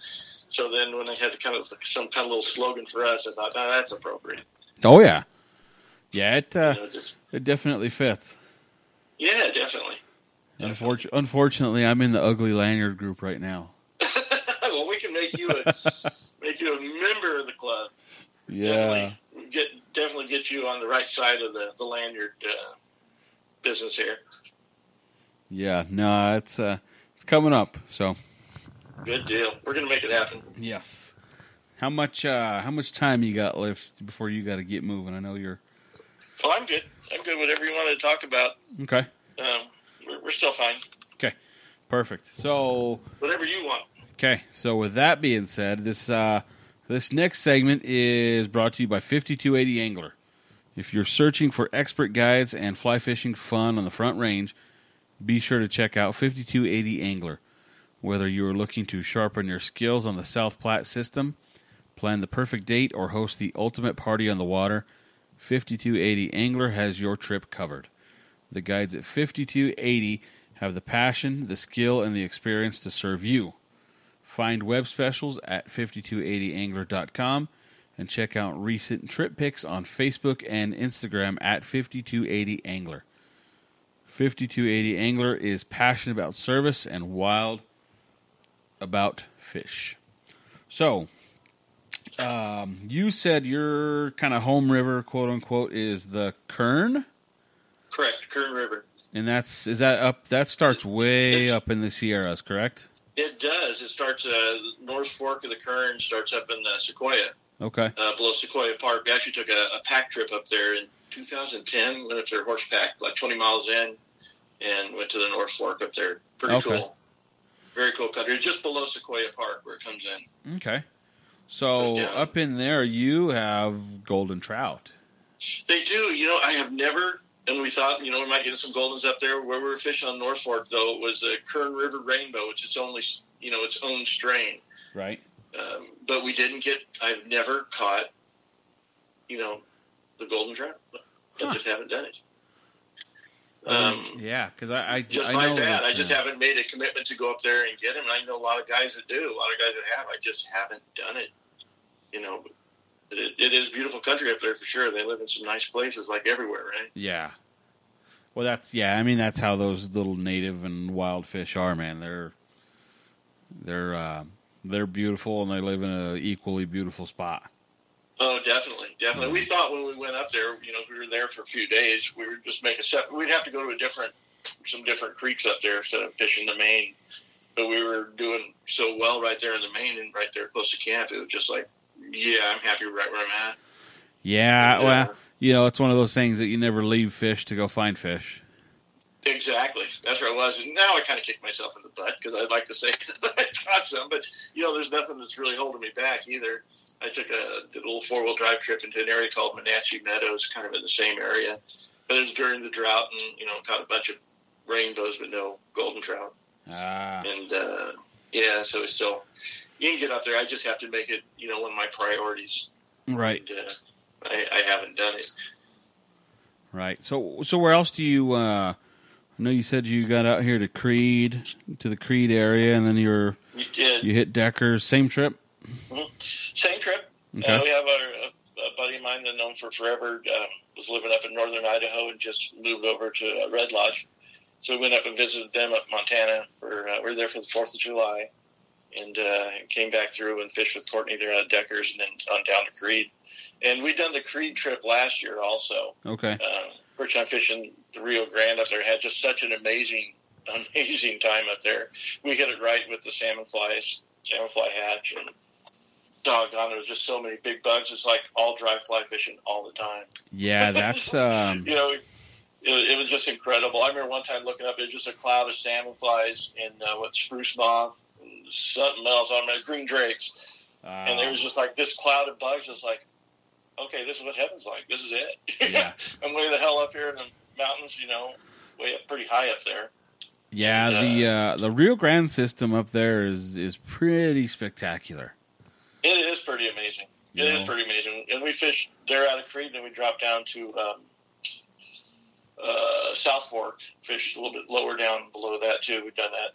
So then when I had to kind of some kind of little slogan for us, I thought, no, that's appropriate. Oh yeah. Yeah. It uh, you know, just it definitely fits. yeah, definitely. Unfortu- unfortunately, I'm in the ugly lanyard group right now. well, we can make you a make you a member of the club. Yeah. Definitely get definitely get you on the right side of the the lanyard uh, business here. Yeah. No, it's uh, it's coming up. So Good deal. We're gonna make it happen. yes. How much uh, how much time you got left before you got to get moving? I know you're Oh, I'm good. I'm good. Whatever you want to talk about. okay. um, we're, we're still fine. Okay, perfect. So Whatever you want. Okay, so with that being said, this uh, this next segment is brought to you by 5280 Angler. If you're searching for expert guides and fly fishing fun on the Front Range, be sure to check out 5280 Angler. Whether you are looking to sharpen your skills on the South Platte system, plan the perfect date, or host the ultimate party on the water, 5280 Angler has your trip covered. The guides at 5280 have the passion, the skill, and the experience to serve you. Find web specials at 5280angler.com and check out recent trip pics on Facebook and Instagram at 5280angler. 5280 Angler is passionate about service and wild about fish. So, um, you said your kind of home river, quote unquote, is the Kern, Correct. Kern River. and that's is that up? That starts way up in the Sierras, correct? It does. It starts uh, North Fork of the Kern starts up in uh, Sequoia, Okay, uh, below Sequoia Park. We actually took a, a pack trip up there in 2010. Went up there horse pack, like 20 miles in, and went to the North Fork up there. Pretty Okay. cool. Very cool country. Just below Sequoia Park where it comes in. okay. So up in there, you have golden trout. They do. You know, I have never, and we thought, you know, we might get some goldens up there. Where we were fishing on North Fork, though, it was the Kern River Rainbow, which is only, you know, its own strain. Right. Um, but we didn't get. I've never caught, you know, the golden trout. I Huh. just haven't done it. Um, Um, yeah, because I, I just I bad. that, I just uh, haven't made a commitment to go up there and get him. And I know a lot of guys that do. A lot of guys that have. I just haven't done it. You know, it, it is beautiful country up there for sure. They live in some nice places, like everywhere, right? Yeah. Well, that's yeah. I mean, that's how those little native and wild fish are, man. They're they're uh, they're beautiful and they live in an equally beautiful spot. Oh, definitely, definitely. We thought when we went up there, you know, we were there for a few days. We would just make a set. We'd have to go to a different, some different creeks up there instead of fishing the main. But we were doing so well right there in the main and right there close to camp. It was just like, yeah, I'm happy right where I'm at. Yeah. And, uh, well, you know, it's one of those things that you never leave fish to go find fish. Exactly. That's where I was. And now I kind of kick myself in the butt because I'd like to say that I caught some, but you know, there's nothing that's really holding me back either. I took a, did a little four wheel drive trip into an area called Monache Meadows, kind of in the same area. But it was during the drought, and you know, caught a bunch of rainbows but no golden trout. Ah. And uh, yeah, so it's still you can get up there. I just have to make it, you know, one of my priorities. Right. And, uh, I, I haven't done it. Right. So so where else do you? Uh, I know you said you got out here to Creede to the Creede area, and then you were You did. you hit Decker. Same trip. Same trip. Okay. Uh, we have a, a, a buddy of mine that known for forever. Uh, was living up in northern Idaho and just moved over to uh, Red Lodge. So we went up and visited them up in Montana. For, uh, we were there for the Fourth of July, and uh, came back through and fished with Courtney there at Deckers, and then on down to Creede. And we done the Creede trip last year also. Okay. Uh, first time fishing the Rio Grande up there. Had just such an amazing, amazing time up there. We hit it right with the salmon flies, salmon fly hatch, and doggone, there was just so many big bugs. It's like all dry fly fishing all the time. Yeah, that's um. You know, it, it was just incredible. I remember one time looking up, it was just a cloud of salmon flies and uh, what spruce moth something else on there, green drakes, and there was just like this cloud of bugs. Just like, okay, this is what heaven's like. This is it. Yeah. I'm way the hell up here in the mountains. You know, way up pretty high up there. Yeah, the uh, the Rio Grande system up there is is pretty spectacular. It is pretty amazing. It is Yeah. pretty amazing. And we fished there out of Creede, and then we dropped down to um, uh, South Fork, fished a little bit lower down below that too. We've done that,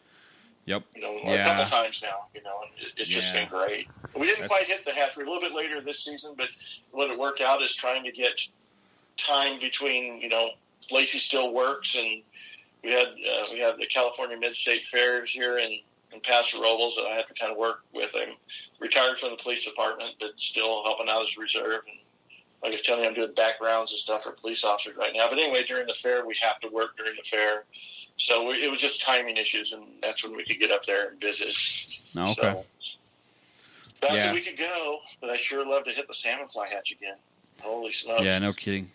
Yep. you know, Yeah. a couple times now. You know, it's just Yeah. been great. We didn't That's- quite hit the hatchery a little bit later this season, but what it worked out is trying to get time between. You know, Lacey still works, and we had uh, we have the California Mid State Fairs here in in Paso Robles that I have to kind of work with. I'm retired from the police department, but still helping out as a reserve. And like I was telling you, I'm doing backgrounds and stuff for police officers right now. But anyway, during the fair, we have to work during the fair. So we, it was just timing issues, and that's when we could get up there and visit. Oh, Okay. So, that's Yeah. we could go, but I sure love to hit the salmon fly hatch again. Holy smokes! Yeah, no kidding.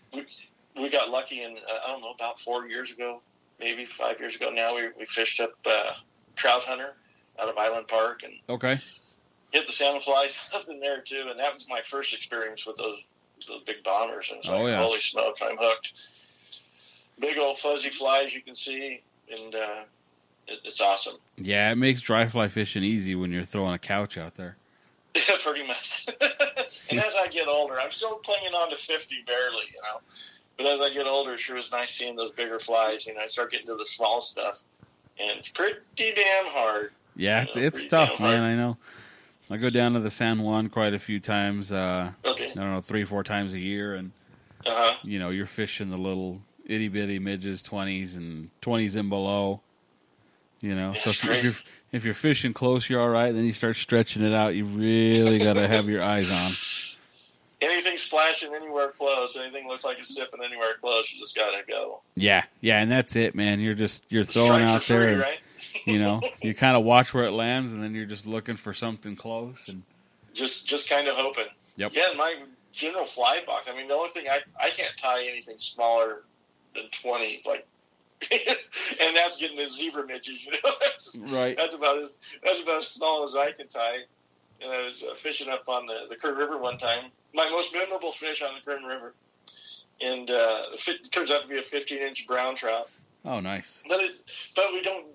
we got lucky and uh, I don't know about four years ago. maybe five years ago now, we, we fished up uh, Trout Hunter out of Island Park and Okay. hit the salmon flies up in there too. And that was my first experience with those those big bombers. And it's like, Oh, yeah. holy smokes, I'm hooked. Big old fuzzy flies you can see, and uh, it, it's awesome. Yeah, it makes dry fly fishing easy when you're throwing a couch out there. Yeah, pretty much. and as I get older, I'm still clinging on to 50 barely, you know. But as I get older, it sure is nice seeing those bigger flies. You know, I start getting to the small stuff, and it's pretty damn hard. Yeah, it's, it's tough, man. I know. I go down to the San Juan quite a few times. Uh, Okay. I don't know, three, four times a year, and Uh huh. you know, you're fishing the little itty bitty midges, twenties, and twenties and below. You know, so if, if you're if you're fishing close, you're all right. Then you start stretching it out. You really got to have your eyes on. Anything splashing anywhere close, anything looks like it's sipping anywhere close, you just gotta go. Yeah, yeah, and that's it, man. You're just you're throwing out there. free, and, right? You know, you kind of watch where it lands, and then you're just looking for something close. And Just, just kind of hoping. Yep. Yeah, my general fly box. I mean, the only thing I, I can't tie anything smaller than twenty, like, and that's getting the zebra midges. You know, that's, right, that's about as that's about as small as I can tie. And I was uh, fishing up on the the Kern River one time. My most memorable fish on the Kern River, and uh, it turns out to be a 15 inch brown trout. oh, nice. But it, but we don't,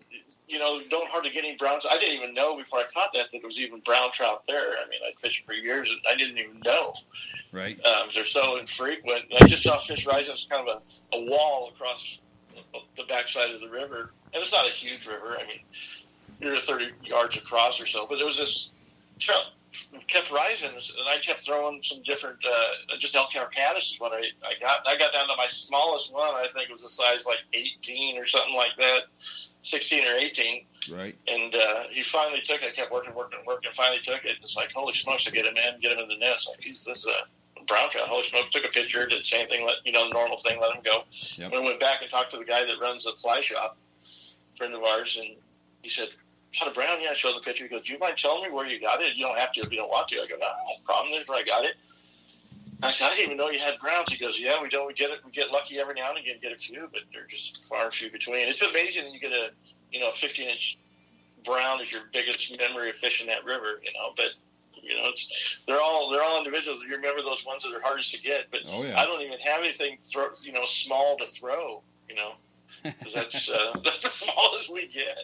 you know, don't hardly get any browns. I didn't even know before I caught that that there was even brown trout there. I mean, I'd fished for years and I didn't even know. Right, Um, they're so infrequent. I just saw fish rise as kind of a, a wall across the backside of the river, and it's not a huge river. I mean, you're 30 yards across or so, but there was this trout kept rising, and I kept throwing some different, uh, just Elk Hair Caddis is what I, I got. I got down to my smallest one. I think it was a size like 18 or something like that, 16 or 18. right. And uh, he finally took it. I kept working, working, working. Finally took it. It's like, holy smokes, to get him in, get him in the nest. Like, geez, this is a brown trout. Holy smokes. Took a picture, did the same thing, let you know, the normal thing, let him go. Yep. And I went back and talked to the guy that runs the fly shop, friend of ours, and he said, Got a brown? Yeah, I showed the picture. He goes, Do you mind telling me where you got it? You don't have to if you don't want to. I go, No, no problem. Where I got it. I said, I didn't even know you had browns. He goes, Yeah, we don't. We get it. We get lucky every now and again, get a few, but they're just far and few between. It's amazing that you get a, you know, a 15 inch brown is your biggest memory of fishing that river, you know, but you know, it's they're all they're all individuals. You remember those ones that are hardest to get, but Oh I don't even have anything throw, you know, small to throw, you know, 'cause that's uh, that's as small as we get.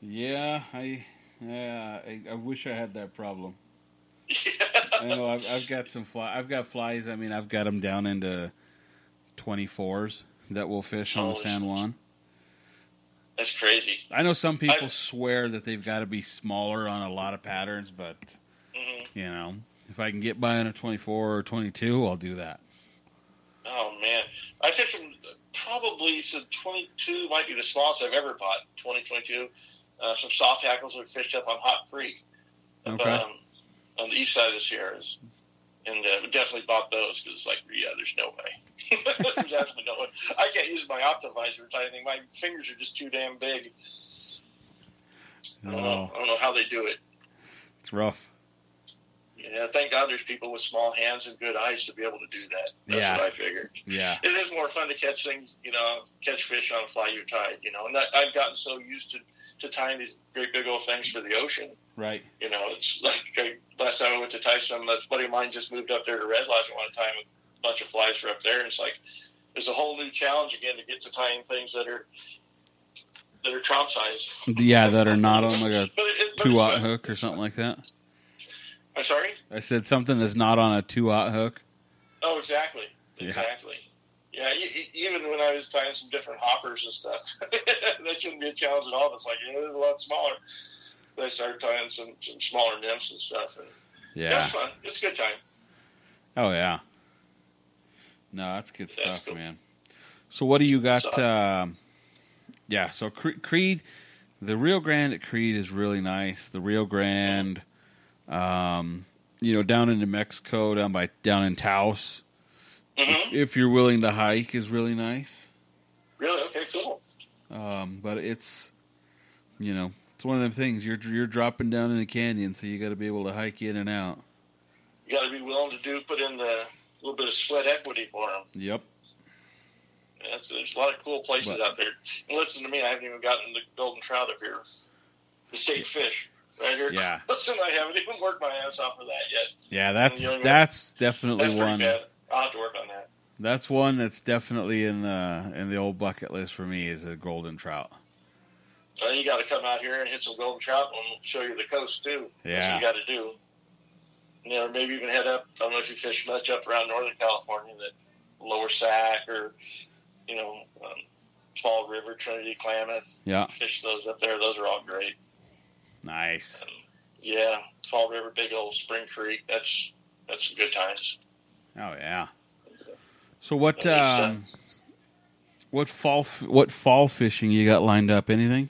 Yeah. I yeah. I, I wish I had that problem. I know I've, I've got some fly. I've got flies. I mean, I've got them down into twenty fours that will fish on the San Juan. That's crazy. I know some people I- swear that they've got to be smaller on a lot of patterns, but hmm you know, if I can get by on a twenty-four or twenty-two, I'll do that. Oh man, I fished from probably so 22 might be the smallest I've ever caught. 2022, uh, some soft hackles we fished up on Hot Creek, up, Okay. um, on the east side of the Sierras, and uh, we definitely bought those because like yeah, there's no way. there's absolutely no way. I can't use my Optivisor or anything. My fingers are just too damn big. I don't, know, I don't know how they do it. it's rough. Yeah, thank God there's people with small hands and good eyes to be able to do that. That's Yeah. what I figured. Yeah, It is more fun to catch things, you know, catch fish on a fly you tied, you know. And that, I've gotten so used to, to tying these great big old things for the ocean. right. You know, it's like I, last time I went to tie some, a buddy of mine just moved up there to Red Lodge one time. A bunch of flies were up there, and it's like there's a whole new challenge again to get to tying things that are that are trout size. Yeah, that are not on like a But it, it, but two aught hook or something like that. I'm sorry. I said something that's not on a two aught hook. Oh, exactly, Yeah. exactly. Yeah, even when I was tying some different hoppers and stuff, that shouldn't be a challenge at all. It's like, yeah, it's a lot smaller. They started tying some, some smaller nymphs and stuff, and yeah. It's fun. It's a good time. Oh yeah. No, that's good That's stuff, cool. man. So what do you got? Awesome. Um, yeah, so Cre- Creede, the Rio Grande at Creede is really nice. The Rio Grande, um, you know, down in New Mexico, down by down in Taos, hmm if, if you're willing to hike, is really nice. Really? Okay, cool. Um, but it's, you know, it's one of them things. You're you're dropping down in the canyon, so you got to be able to hike in and out. You got to be willing to do put in the little bit of sweat equity for them. Yep. That's, there's a lot of cool places What? out there. And listen to me, I haven't even gotten the golden trout up here. The state fish, right. Yeah. Listen, I haven't even worked my ass off for that yet. Yeah, that's You know, that's definitely That's one. bad. I'll have to work on that. That's one that's definitely in the in the old bucket list for me is a golden trout. Uh, you got to come out here and hit some golden trout, and we'll show you the coast too. Yeah. That's what you got to do. You know, maybe even head up. I don't know if you fish much up around Northern California, that Lower Sac or you know um, Fall River, Trinity, Klamath. Yeah, Fish those up there. Those are all great. Nice. Yeah, Fall River, Big Old Spring Creek. That's that's some good times. Oh yeah. So what uh, um, what fall what fall fishing you got lined up? Anything?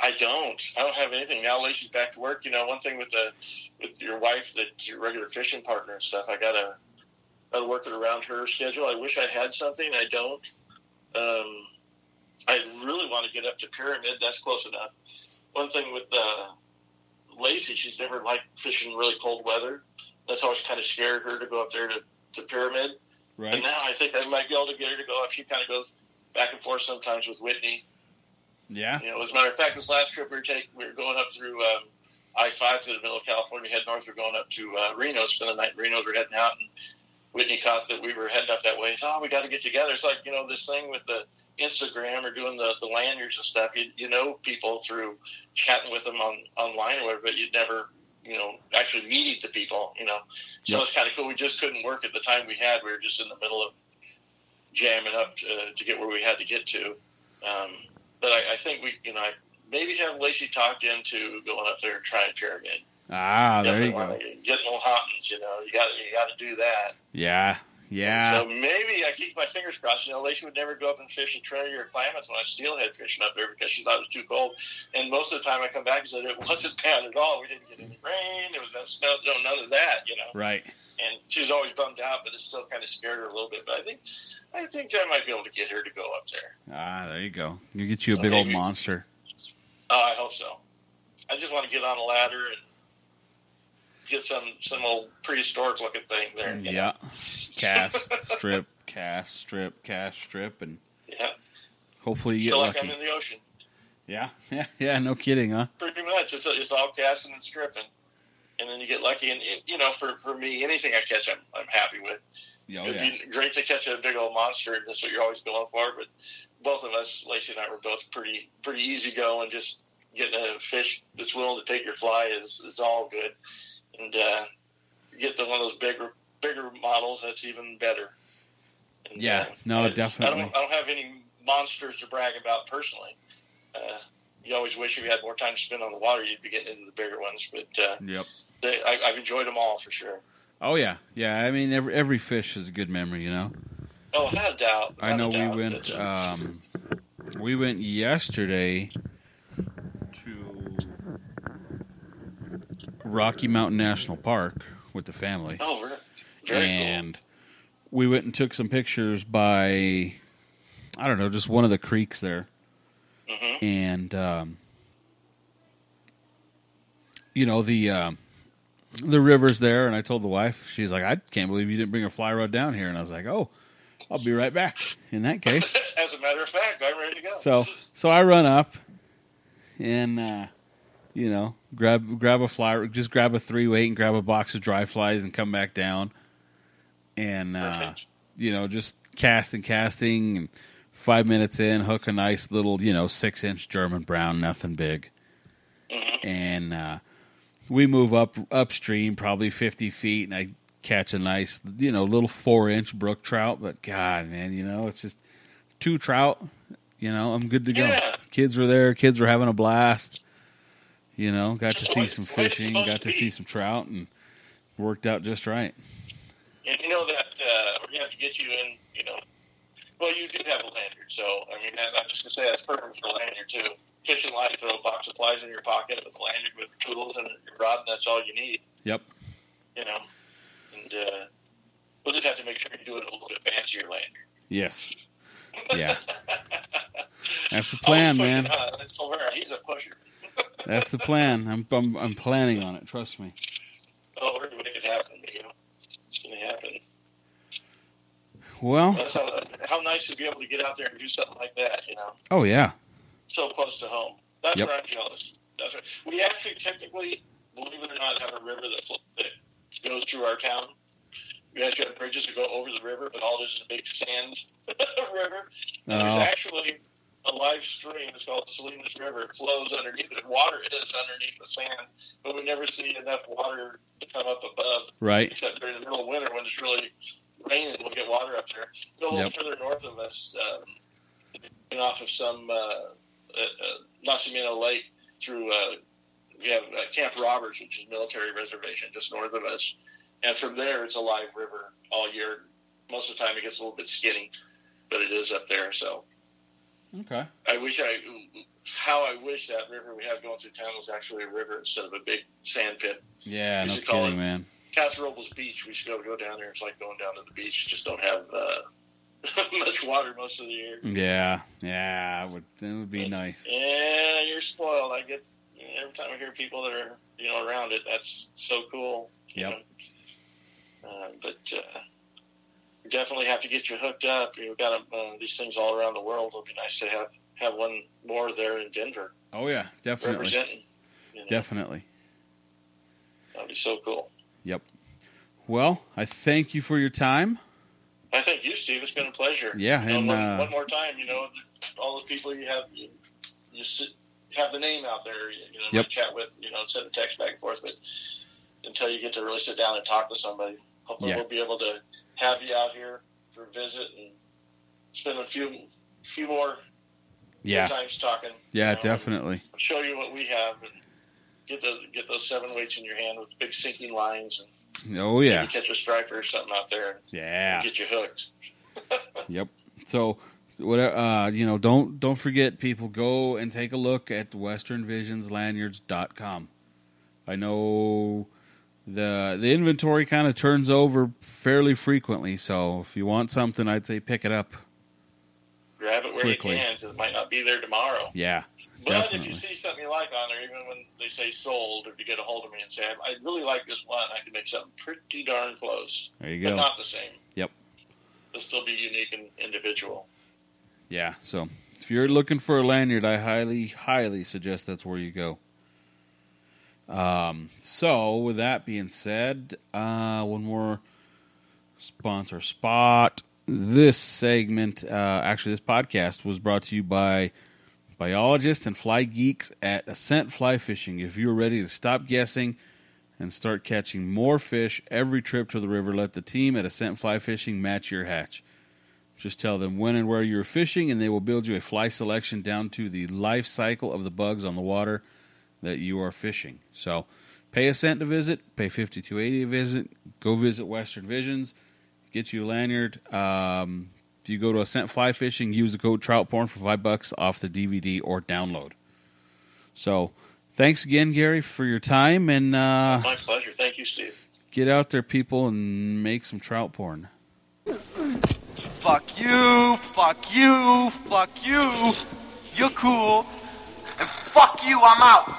I don't. I don't have anything now. Lacey's back to work. You know, one thing with the with your wife, that's your regular fishing partner and stuff. I gotta gotta work it around her schedule. I wish I had something. I don't. Um, I really want to get up to Pyramid. That's close enough. One thing with uh, Lacey, she's never liked fishing really cold weather. That's always kind of scared her to go up there to, to Pyramid. And now I think I might be able to get her to go up. She kind of goes back and forth sometimes with Whitney. Yeah. You know, as a matter of fact, this last trip we were taking, we were going up through um, I five to the middle of California, head north. We're going up to uh, Reno, spend the night in Reno. We're heading out, and Whitney caught that we were heading up that way. So, oh, we got to get together. It's like you know this thing with the Instagram or doing the the lanyards and stuff. You you know people through chatting with them on online or whatever, but you'd never you know actually meeting the people. You know, so Yep. it's kind of cool. We just couldn't work at the time we had. We were just in the middle of jamming up to, to get where we had to get to. Um, but I, I think we, you know, I maybe have Lacey talked into going up there and trying to pyramid. Ah, there you go. get little hoppins, you know. You got you got to do that. Yeah, yeah. So maybe I keep my fingers crossed. You know, Lacey would never go up and fish in Trinity or Klamath when I steelhead fishing up there because she thought it was too cold. And most of the time I come back and said it wasn't bad at all. We didn't get any rain. There was no snow. No, none of that. You know. right. And she was always bummed out, but it still kind of scared her a little bit. But I think I think I might be able to get her to go up there. Ah, there you go. You get you a So big old monster. Oh, I hope so. I just want to get on a ladder and get some some old prehistoric looking thing there. you know? Yeah. Cast, strip, cast, strip, cast, strip, and Yeah. hopefully you get Feel like lucky. I'm in the ocean. Yeah, yeah, yeah. No kidding, huh? Pretty much. It's, it's all casting and stripping. And then you get lucky. And, you know, for, for me, anything I catch, I'm, I'm happy with. Oh It'd yeah. be great to catch a big old monster, and that's what you're always going for. But both of us, Lacey and I, were both pretty pretty easy going. Just getting a fish that's willing to take your fly is, is all good. And uh, get the one of those bigger bigger models, that's even better. And, Yeah, no, I, definitely. I don't, I don't have any monsters to brag about personally. Uh, you always wish if you had more time to spend on the water, you'd be getting into the bigger ones. But uh, Yep. they, I, I've enjoyed them all for sure. Oh yeah, yeah. I mean, every every fish is a good memory, you know. Oh, without a doubt. I know without a we went. Uh, Um, we went yesterday to Rocky Mountain National Park with the family, oh, very, very and we went and took some pictures by, I don't know, just one of the creeks there, cool. hmm and um, you know the. Um, the river's there, and I told the wife. She's like, "I can't believe you didn't bring a fly rod down here." And I was like, "Oh, I'll be right back." In that case, As a matter of fact, I'm ready to go. So so I run up and uh, you know grab grab a fly, just grab a three weight and grab a box of dry flies and come back down, and uh, you know just casting and casting and five minutes in hook a nice little you know six inch German brown, nothing big, Mhm. and uh, we move up upstream probably fifty feet and I catch a nice you know little four inch brook trout, but God man, you know it's just two trout. You know, I'm good to go. Yeah. Kids were there. Kids were having a blast. You know, got to see some the way it's fishing, got to see some trout, and worked out just right. And you know that uh, we're gonna have to get you in. You know, well, you do have a lanyard, so I mean, that, I'm just gonna say that's perfect for a lanyard too. Fishing line, throw a box of flies in your pocket with a lanyard with tools and your rod, and that's all you need. Yep. You know, and uh, we'll just have to make sure you do it a little bit fancier lanyard. Yes. Yeah. That's the plan, man. uh, that's Silvera. He's a pusher. That's the plan. I'm, I'm I'm planning on it. Trust me. Oh, we're gonna make it happen. You know, it's gonna happen. Well, That's how, how nice to be able to get out there and do something like that, you know, oh yeah, so close to home. That's Yep. where I'm jealous. That's right. We actually technically, believe it or not, have a river that, that goes through our town. We actually have bridges that go over the river, but all this is a big sand river. And there's Oh. actually a live stream. It's called Salinas River. It flows underneath it. Water is underneath the sand, but we never see enough water to come up above right. except during the middle of winter when it's really raining, we'll get water up there. A little Yep. further north of us, um, off of some uh, uh, uh, Nacimiento Lake through, uh, we have uh, Camp Roberts, which is a military reservation just north of us. And from there, it's a live river all year. Most of the time, it gets a little bit skinny, but it is up there. So Okay. I wish I, how I wish that river we have going through town was actually a river instead of a big sand pit. Yeah, We no kidding, man. Paso Robles Beach. We should be able to go down there. It's like going down to the beach. Just don't have uh, much water most of the year. Yeah, yeah, it would, it would be nice. Yeah, you're spoiled. I get every time I hear people that are you know around it. That's so cool. Yep. know. Uh, but uh, definitely have to get you hooked up. You've got uh, these things all around the world. It'll be nice to have have one more there in Denver Oh yeah, definitely, representing. You know, definitely. that'd be so cool. Yep. Well, I thank you for your time. I thank you, Steve. It's been a pleasure. Yeah, You know, and one, uh, one more time, you know, all the people you have, you, you sit, have the name out there, you, you know, Yep. chat with, you know, send a text back and forth, but until you get to really sit down and talk to somebody, hopefully Yeah. we'll be able to have you out here for a visit and spend a few, few more yeah, times talking. yeah, you know, definitely. Show you what we have and get those get those seven weights in your hand with big sinking lines and Oh yeah, catch a striper or something out there and yeah. get you hooked. Yep. So, whatever uh, you know, don't don't forget, people, go and take a look at westernvisionslanyards.com. I know the the inventory kind of turns over fairly frequently, so if you want something, I'd say pick it up. Grab it where Quickly. you can because it might not be there tomorrow. Yeah, But Definitely. if you see something you like on there, even when they say sold, if you get a hold of me and say, I really like this one, I can make something pretty darn close, there you but go. not the same. Yep. It'll still be unique and individual. Yeah, so if you're looking for a lanyard, I highly, highly suggest that's where you go. Um, so, with that being said, uh, one more sponsor spot. This segment, uh, actually, this podcast was brought to you by biologists and fly geeks at Ascent Fly Fishing. If you're ready to stop guessing and start catching more fish every trip to the river, let the team at Ascent Fly Fishing match your hatch. Just tell them when and where you're fishing, and they will build you a fly selection down to the life cycle of the bugs on the water that you are fishing. So, pay Ascent to visit, pay fifty two eighty to visit. Go visit Western Visions, get you a lanyard. Um, if you go to Ascent Fly Fishing, use the code Trout Porn for five bucks off the DVD or download. So, thanks again, Gary, for your time, and uh, My pleasure. Thank you, Steve. get out there, people, and make some trout porn. Fuck you, fuck you, fuck you. You're cool. And fuck you, I'm out.